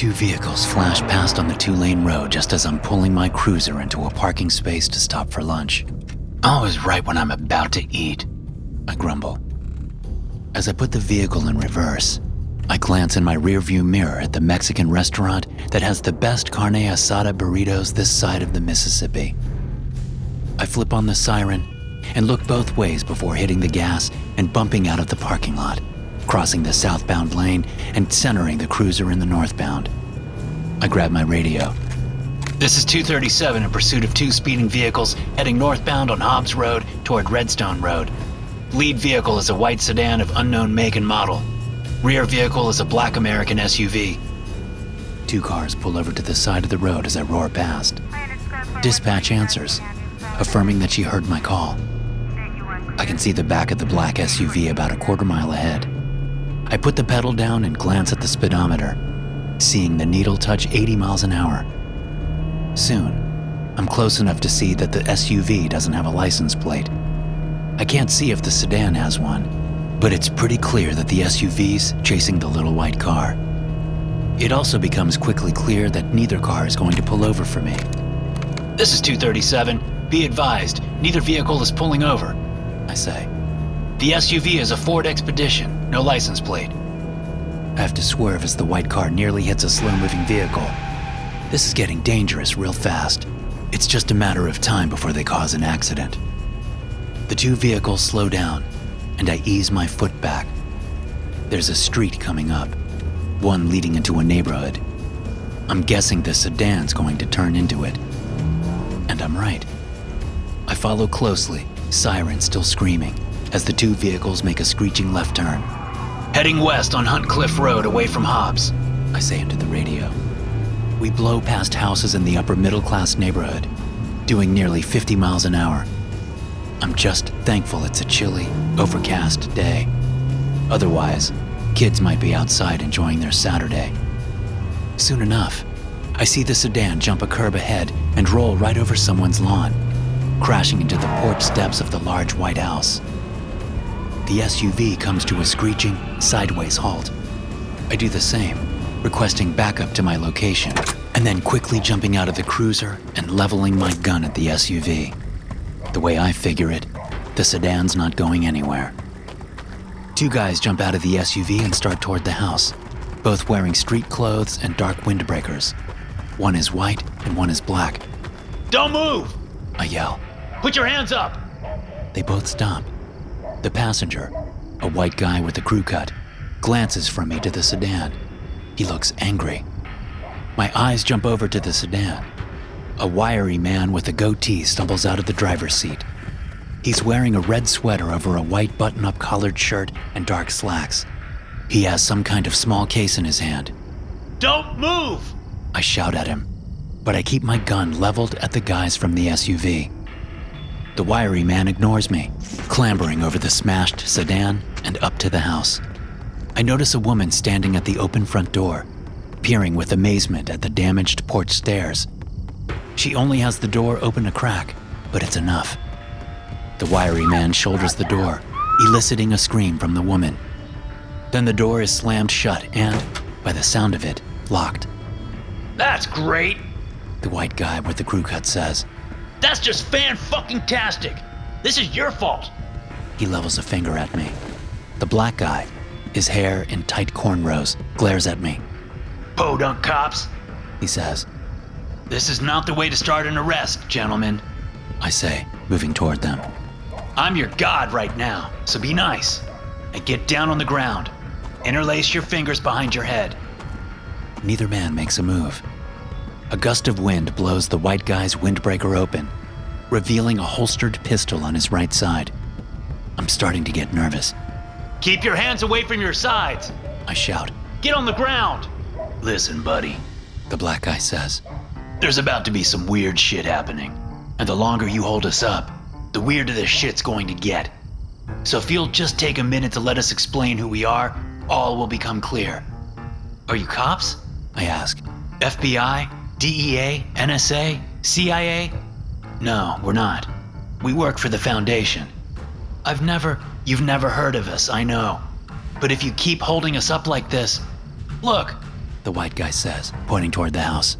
Two vehicles flash past on the two lane road just as I'm pulling my cruiser into a parking space to stop for lunch. Always right when I'm about to eat, I grumble. As I put the vehicle in reverse, I glance in my rearview mirror at the Mexican restaurant that has the best carne asada burritos this side of the Mississippi. I flip on the siren and look both ways before hitting the gas and bumping out of the parking lot crossing the southbound lane and centering the cruiser in the northbound. I grab my radio. This is 237 in pursuit of two speeding vehicles heading northbound on Hobbs Road toward Redstone Road. Lead vehicle is a white sedan of unknown make and model. Rear vehicle is a black American SUV. Two cars pull over to the side of the road as I roar past. Dispatch answers, affirming that she heard my call. I can see the back of the black SUV about a quarter mile ahead. I put the pedal down and glance at the speedometer, seeing the needle touch 80 miles an hour. Soon, I'm close enough to see that the SUV doesn't have a license plate. I can't see if the sedan has one, but it's pretty clear that the SUV's chasing the little white car. It also becomes quickly clear that neither car is going to pull over for me. This is 237. Be advised, neither vehicle is pulling over, I say. The SUV is a Ford Expedition, no license plate. I have to swerve as the white car nearly hits a slow moving vehicle. This is getting dangerous real fast. It's just a matter of time before they cause an accident. The two vehicles slow down, and I ease my foot back. There's a street coming up, one leading into a neighborhood. I'm guessing the sedan's going to turn into it. And I'm right. I follow closely, siren still screaming as the two vehicles make a screeching left turn. Heading west on Hunt Cliff Road away from Hobbs, I say into the radio. We blow past houses in the upper middle class neighborhood, doing nearly 50 miles an hour. I'm just thankful it's a chilly, overcast day. Otherwise, kids might be outside enjoying their Saturday. Soon enough, I see the sedan jump a curb ahead and roll right over someone's lawn, crashing into the porch steps of the large white house the SUV comes to a screeching, sideways halt. I do the same, requesting backup to my location, and then quickly jumping out of the cruiser and leveling my gun at the SUV. The way I figure it, the sedan's not going anywhere. Two guys jump out of the SUV and start toward the house, both wearing street clothes and dark windbreakers. One is white and one is black. Don't move! I yell. Put your hands up! They both stop the passenger, a white guy with a crew cut, glances from me to the sedan. He looks angry. My eyes jump over to the sedan. A wiry man with a goatee stumbles out of the driver's seat. He's wearing a red sweater over a white button up collared shirt and dark slacks. He has some kind of small case in his hand. Don't move! I shout at him, but I keep my gun leveled at the guys from the SUV. The wiry man ignores me, clambering over the smashed sedan and up to the house. I notice a woman standing at the open front door, peering with amazement at the damaged porch stairs. She only has the door open a crack, but it's enough. The wiry man shoulders the door, eliciting a scream from the woman. Then the door is slammed shut and, by the sound of it, locked. That's great, the white guy with the crew cut says. That's just fan fucking tastic. This is your fault. He levels a finger at me. The black guy, his hair in tight cornrows, glares at me. Podunk cops, he says. This is not the way to start an arrest, gentlemen. I say, moving toward them. I'm your god right now, so be nice. And get down on the ground. Interlace your fingers behind your head. Neither man makes a move. A gust of wind blows the white guy's windbreaker open, revealing a holstered pistol on his right side. I'm starting to get nervous. Keep your hands away from your sides. I shout. Get on the ground. Listen, buddy. The black guy says. There's about to be some weird shit happening. And the longer you hold us up, the weirder this shit's going to get. So if you'll just take a minute to let us explain who we are, all will become clear. Are you cops? I ask. FBI? DEA? NSA? CIA? No, we're not. We work for the Foundation. I've never, you've never heard of us, I know. But if you keep holding us up like this, look, the white guy says, pointing toward the house.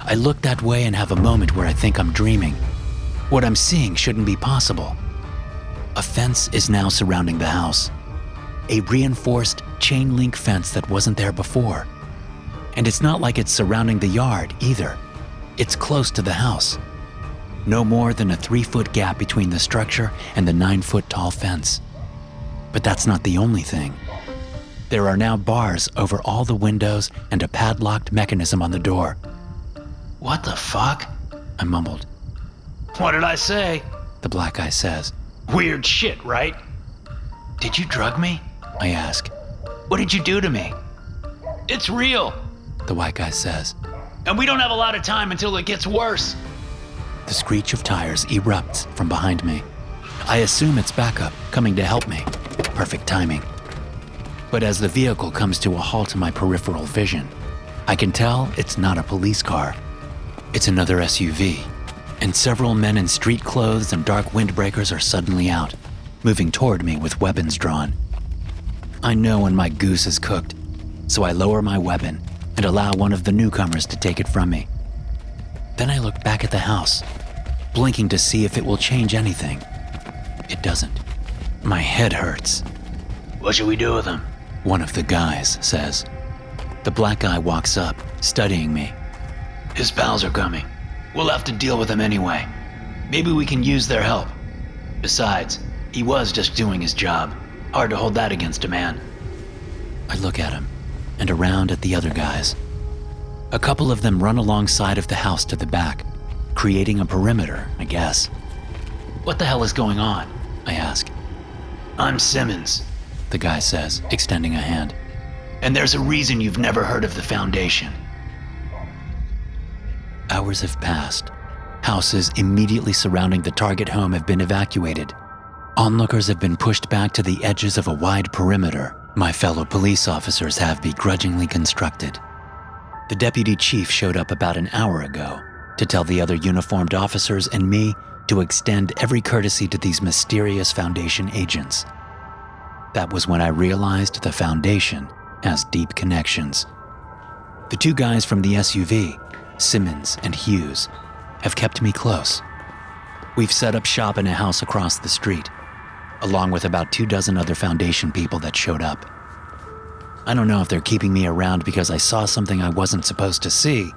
I look that way and have a moment where I think I'm dreaming. What I'm seeing shouldn't be possible. A fence is now surrounding the house. A reinforced chain link fence that wasn't there before. And it's not like it's surrounding the yard either. It's close to the house. No more than a three foot gap between the structure and the nine foot tall fence. But that's not the only thing. There are now bars over all the windows and a padlocked mechanism on the door. What the fuck? I mumbled. What did I say? The black guy says. Weird shit, right? Did you drug me? I ask. What did you do to me? It's real, the white guy says. And we don't have a lot of time until it gets worse. The screech of tires erupts from behind me. I assume it's backup, coming to help me. Perfect timing. But as the vehicle comes to a halt in my peripheral vision, I can tell it's not a police car. It's another SUV, and several men in street clothes and dark windbreakers are suddenly out, moving toward me with weapons drawn. I know when my goose is cooked, so I lower my weapon and allow one of the newcomers to take it from me. Then I look back at the house, blinking to see if it will change anything. It doesn't. My head hurts. What should we do with him? One of the guys says. The black guy walks up, studying me. His pals are coming. We'll have to deal with him anyway. Maybe we can use their help. Besides, he was just doing his job. Hard to hold that against a man. I look at him and around at the other guys. A couple of them run alongside of the house to the back, creating a perimeter, I guess. What the hell is going on? I ask. I'm Simmons, the guy says, extending a hand. And there's a reason you've never heard of the Foundation. Hours have passed. Houses immediately surrounding the target home have been evacuated. Onlookers have been pushed back to the edges of a wide perimeter my fellow police officers have begrudgingly constructed. The deputy chief showed up about an hour ago to tell the other uniformed officers and me to extend every courtesy to these mysterious Foundation agents. That was when I realized the Foundation has deep connections. The two guys from the SUV, Simmons and Hughes, have kept me close. We've set up shop in a house across the street along with about two dozen other Foundation people that showed up. I don't know if they're keeping me around because I saw something I wasn't supposed to see,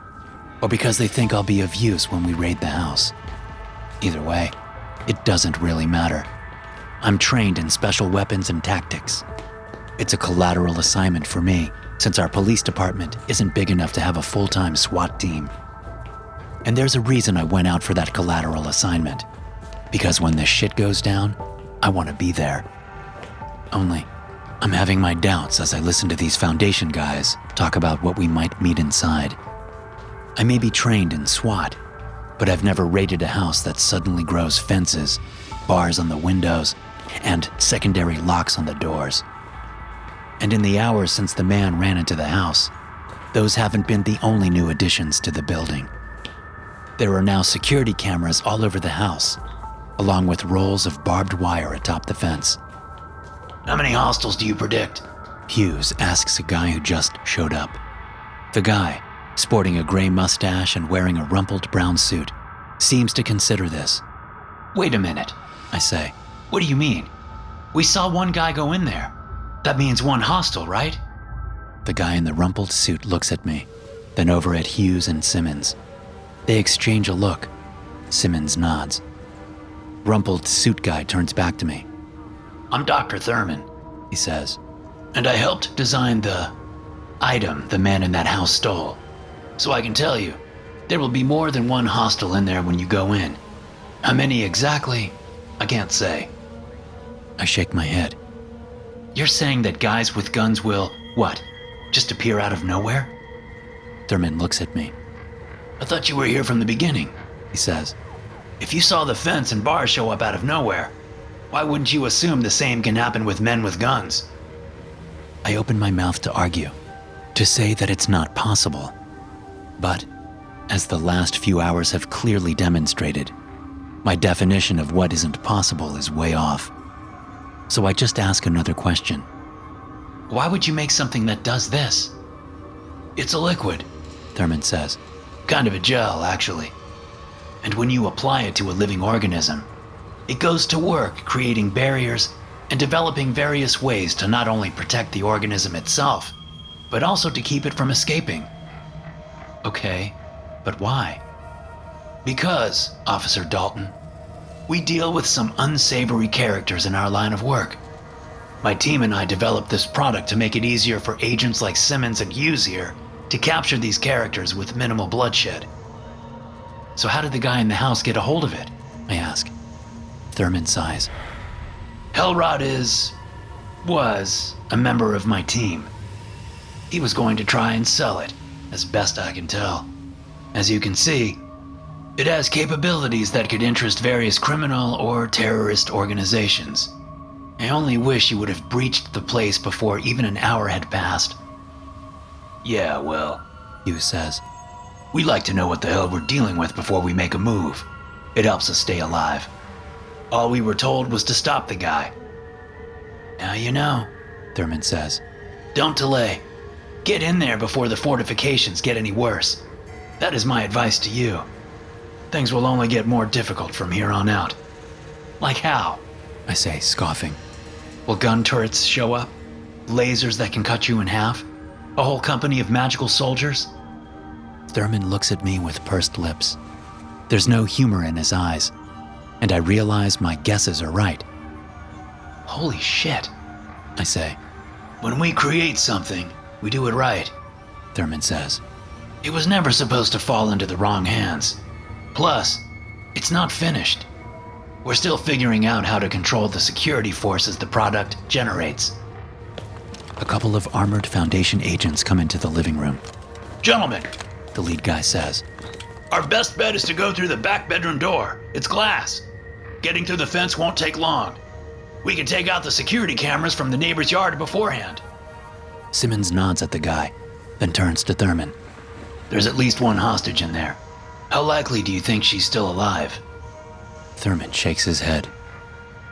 or because they think I'll be of use when we raid the house. Either way, it doesn't really matter. I'm trained in special weapons and tactics. It's a collateral assignment for me, since our police department isn't big enough to have a full time SWAT team. And there's a reason I went out for that collateral assignment. Because when this shit goes down, I want to be there. Only, I'm having my doubts as I listen to these Foundation guys talk about what we might meet inside. I may be trained in SWAT, but I've never raided a house that suddenly grows fences, bars on the windows, and secondary locks on the doors. And in the hours since the man ran into the house, those haven't been the only new additions to the building. There are now security cameras all over the house, along with rolls of barbed wire atop the fence. How many hostiles do you predict? Hughes asks a guy who just showed up. The guy, sporting a gray mustache and wearing a rumpled brown suit, seems to consider this. Wait a minute, I say. What do you mean? We saw one guy go in there. That means one hostile, right? The guy in the rumpled suit looks at me, then over at Hughes and Simmons. They exchange a look. Simmons nods. Rumpled suit guy turns back to me. I'm Dr. Thurman, He says, and I helped design the item the man in that house stole. So I can tell you, there will be more than one hostile in there when you go in. How many exactly? I can't say. I shake my head. You're saying that guys with guns will, what, just appear out of nowhere? Thurman looks at me. I thought you were here from the beginning. He says, If you saw the fence and bars show up out of nowhere, why wouldn't you assume the same can happen with men with guns? I open my mouth to argue, to say that it's not possible. But, as the last few hours have clearly demonstrated, my definition of what isn't possible is way off. So I just ask another question. Why would you make something that does this? It's a liquid, Thurman says, kind of a gel, actually. And when you apply it to a living organism, it goes to work creating barriers and developing various ways to not only protect the organism itself, but also to keep it from escaping. Okay, but why? Because, Officer Dalton, we deal with some unsavory characters in our line of work. My team and I developed this product to make it easier for agents like Simmons and Hughes here to capture these characters with minimal bloodshed. So, how did the guy in the house get a hold of it? I ask. Thurman sighs. Hellrod is. was a member of my team. He was going to try and sell it, as best I can tell. As you can see, it has capabilities that could interest various criminal or terrorist organizations. I only wish you would have breached the place before even an hour had passed. Yeah, well, Hughes says. We like to know what the hell we're dealing with before we make a move. It helps us stay alive. All we were told was to stop the guy. Now you know. Thurman says. Don't delay. Get in there before the fortifications get any worse. That is my advice to you. Things will only get more difficult from here on out. Like how? I say, scoffing. Will gun turrets show up? Lasers that can cut you in half? A whole company of magical soldiers? Thurman looks at me with pursed lips. There's no humor in his eyes, and I realize my guesses are right. Holy shit. I say, When we create something, we do it right. Thurman says. It was never supposed to fall into the wrong hands. Plus, it's not finished. We're still figuring out how to control the security forces the product generates. A couple of armored Foundation agents come into the living room. Gentlemen, The lead guy says, our best bet is to go through the back bedroom door. It's glass. Getting through the fence won't take long. We can take out the security cameras from the neighbor's yard beforehand. Simmons nods at the guy, then turns to Thurman. There's at least one hostage in there. How likely do you think she's still alive? Thurman shakes his head.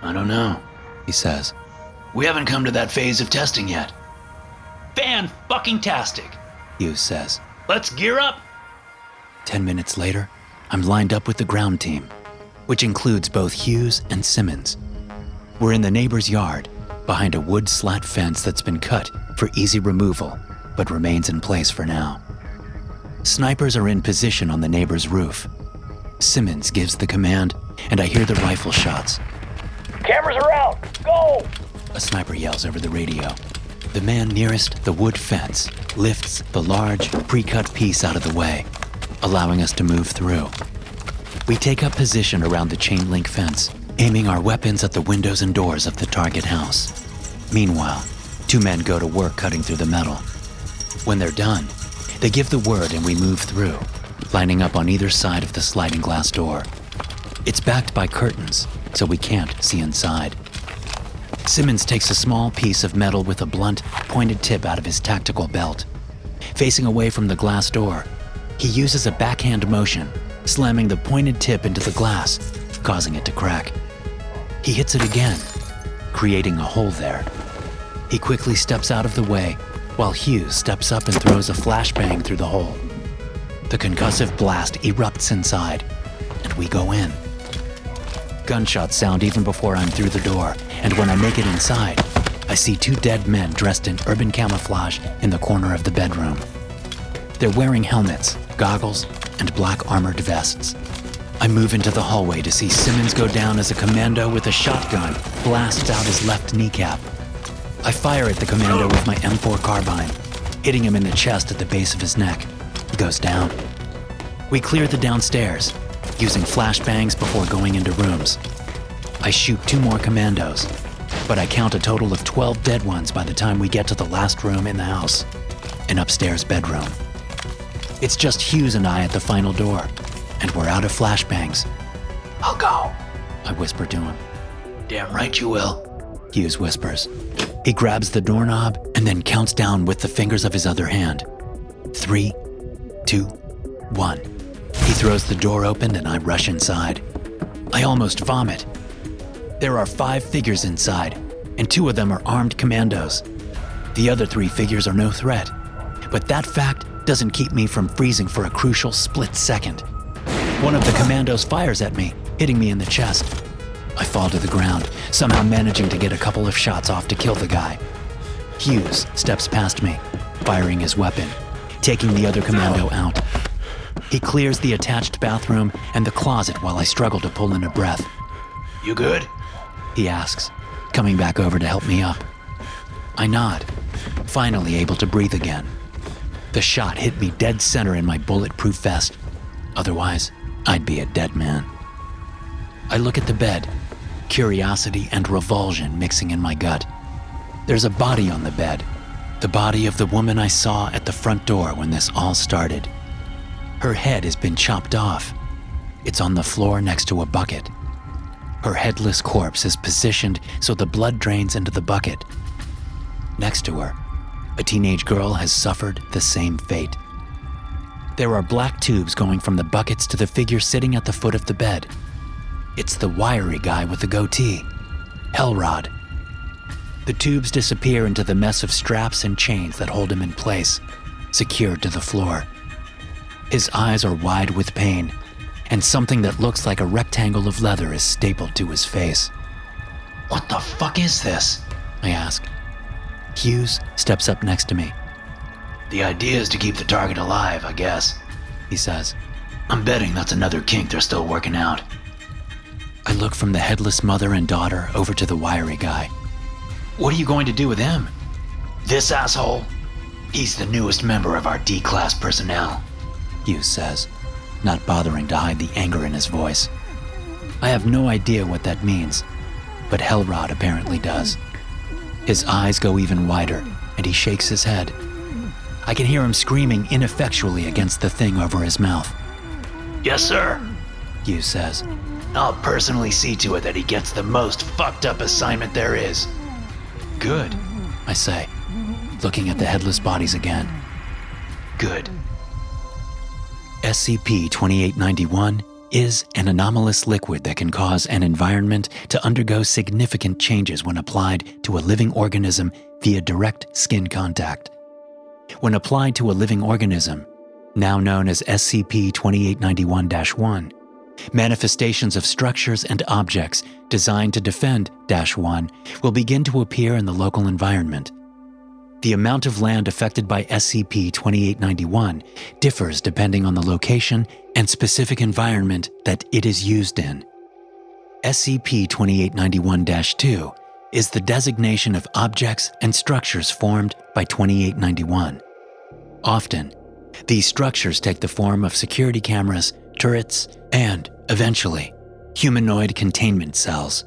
I don't know. He says, We haven't come to that phase of testing yet. Fan fucking tastic. Hughes says. Let's gear up. Ten minutes later, I'm lined up with the ground team, which includes both Hughes and Simmons. We're in the neighbor's yard, behind a wood slat fence that's been cut for easy removal, but remains in place for now. Snipers are in position on the neighbor's roof. Simmons gives the command, and I hear the rifle shots. Cameras are out! Go! A sniper yells over the radio. The man nearest the wood fence lifts the large, pre cut piece out of the way, allowing us to move through. We take up position around the chain link fence, aiming our weapons at the windows and doors of the target house. Meanwhile, two men go to work cutting through the metal. When they're done, they give the word and we move through, lining up on either side of the sliding glass door. It's backed by curtains, so we can't see inside. Simmons takes a small piece of metal with a blunt, pointed tip out of his tactical belt. Facing away from the glass door, he uses a backhand motion, slamming the pointed tip into the glass, causing it to crack. He hits it again, creating a hole there. He quickly steps out of the way, while Hughes steps up and throws a flashbang through the hole. The concussive blast erupts inside, and we go in. Gunshots sound even before I'm through the door, and when I make it inside, I see two dead men dressed in urban camouflage in the corner of the bedroom. They're wearing helmets, goggles, and black armored vests. I move into the hallway to see Simmons go down as a commando with a shotgun blasts out his left kneecap. I fire at the commando with my M4 carbine, hitting him in the chest at the base of his neck. He goes down. We clear the downstairs, using flashbangs before going into rooms. I shoot two more commandos, but I count a total of 12 dead ones by the time we get to the last room in the house an upstairs bedroom. It's just Hughes and I at the final door, and we're out of flashbangs. I'll go. I whisper to him. Damn right you will. Hughes whispers. He grabs the doorknob and then counts down with the fingers of his other hand. Three, two, one. He throws the door open and I rush inside. I almost vomit. There are five figures inside, and two of them are armed commandos. The other three figures are no threat, but that fact doesn't keep me from freezing for a crucial split second. One of the commandos fires at me, hitting me in the chest. I fall to the ground, somehow managing to get a couple of shots off to kill the guy. Hughes steps past me, firing his weapon, taking the other commando out. He clears the attached bathroom and the closet while I struggle to pull in a breath. You good? He asks, coming back over to help me up. I nod, finally able to breathe again. The shot hit me dead center in my bulletproof vest. Otherwise, I'd be a dead man. I look at the bed, curiosity and revulsion mixing in my gut. There's a body on the bed, the body of the woman I saw at the front door when this all started. Her head has been chopped off. It's on the floor next to a bucket. Her headless corpse is positioned so the blood drains into the bucket. Next to her, a teenage girl has suffered the same fate. There are black tubes going from the buckets to the figure sitting at the foot of the bed. It's the wiry guy with the goatee, Hellrod. The tubes disappear into the mess of straps and chains that hold him in place, secured to the floor. His eyes are wide with pain, and something that looks like a rectangle of leather is stapled to his face. What the fuck is this? I ask. Hughes steps up next to me. The idea is to keep the target alive, I guess. He says. I'm betting that's another kink they're still working out. I look from the headless mother and daughter over to the wiry guy. What are you going to do with him? This asshole? He's the newest member of our D class personnel. Hughes says, not bothering to hide the anger in his voice. I have no idea what that means, but Hellrod apparently does. His eyes go even wider, and he shakes his head. I can hear him screaming ineffectually against the thing over his mouth. Yes, sir. Hughes says. I'll personally see to it that he gets the most fucked up assignment there is. Good, I say, looking at the headless bodies again. Good. SCP 2891 is an anomalous liquid that can cause an environment to undergo significant changes when applied to a living organism via direct skin contact. When applied to a living organism, now known as SCP 2891 1, manifestations of structures and objects designed to defend 1 will begin to appear in the local environment. The amount of land affected by SCP 2891 differs depending on the location and specific environment that it is used in. SCP 2891 2 is the designation of objects and structures formed by 2891. Often, these structures take the form of security cameras, turrets, and, eventually, humanoid containment cells.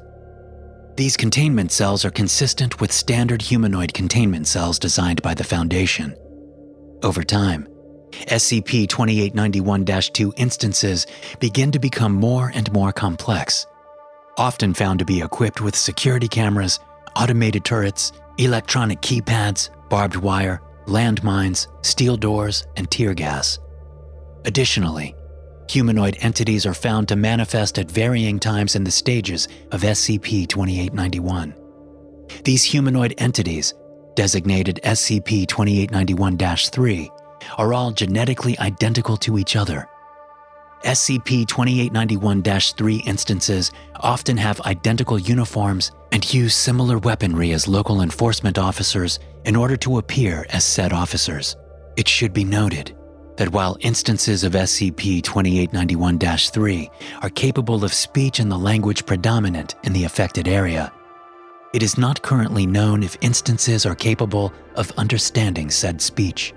These containment cells are consistent with standard humanoid containment cells designed by the Foundation. Over time, SCP 2891 2 instances begin to become more and more complex, often found to be equipped with security cameras, automated turrets, electronic keypads, barbed wire, landmines, steel doors, and tear gas. Additionally, humanoid entities are found to manifest at varying times in the stages of SCP 2891. These humanoid entities, designated SCP 2891 3, are all genetically identical to each other. SCP 2891 3 instances often have identical uniforms and use similar weaponry as local enforcement officers in order to appear as said officers. It should be noted that while instances of SCP 2891 3 are capable of speech in the language predominant in the affected area, it is not currently known if instances are capable of understanding said speech.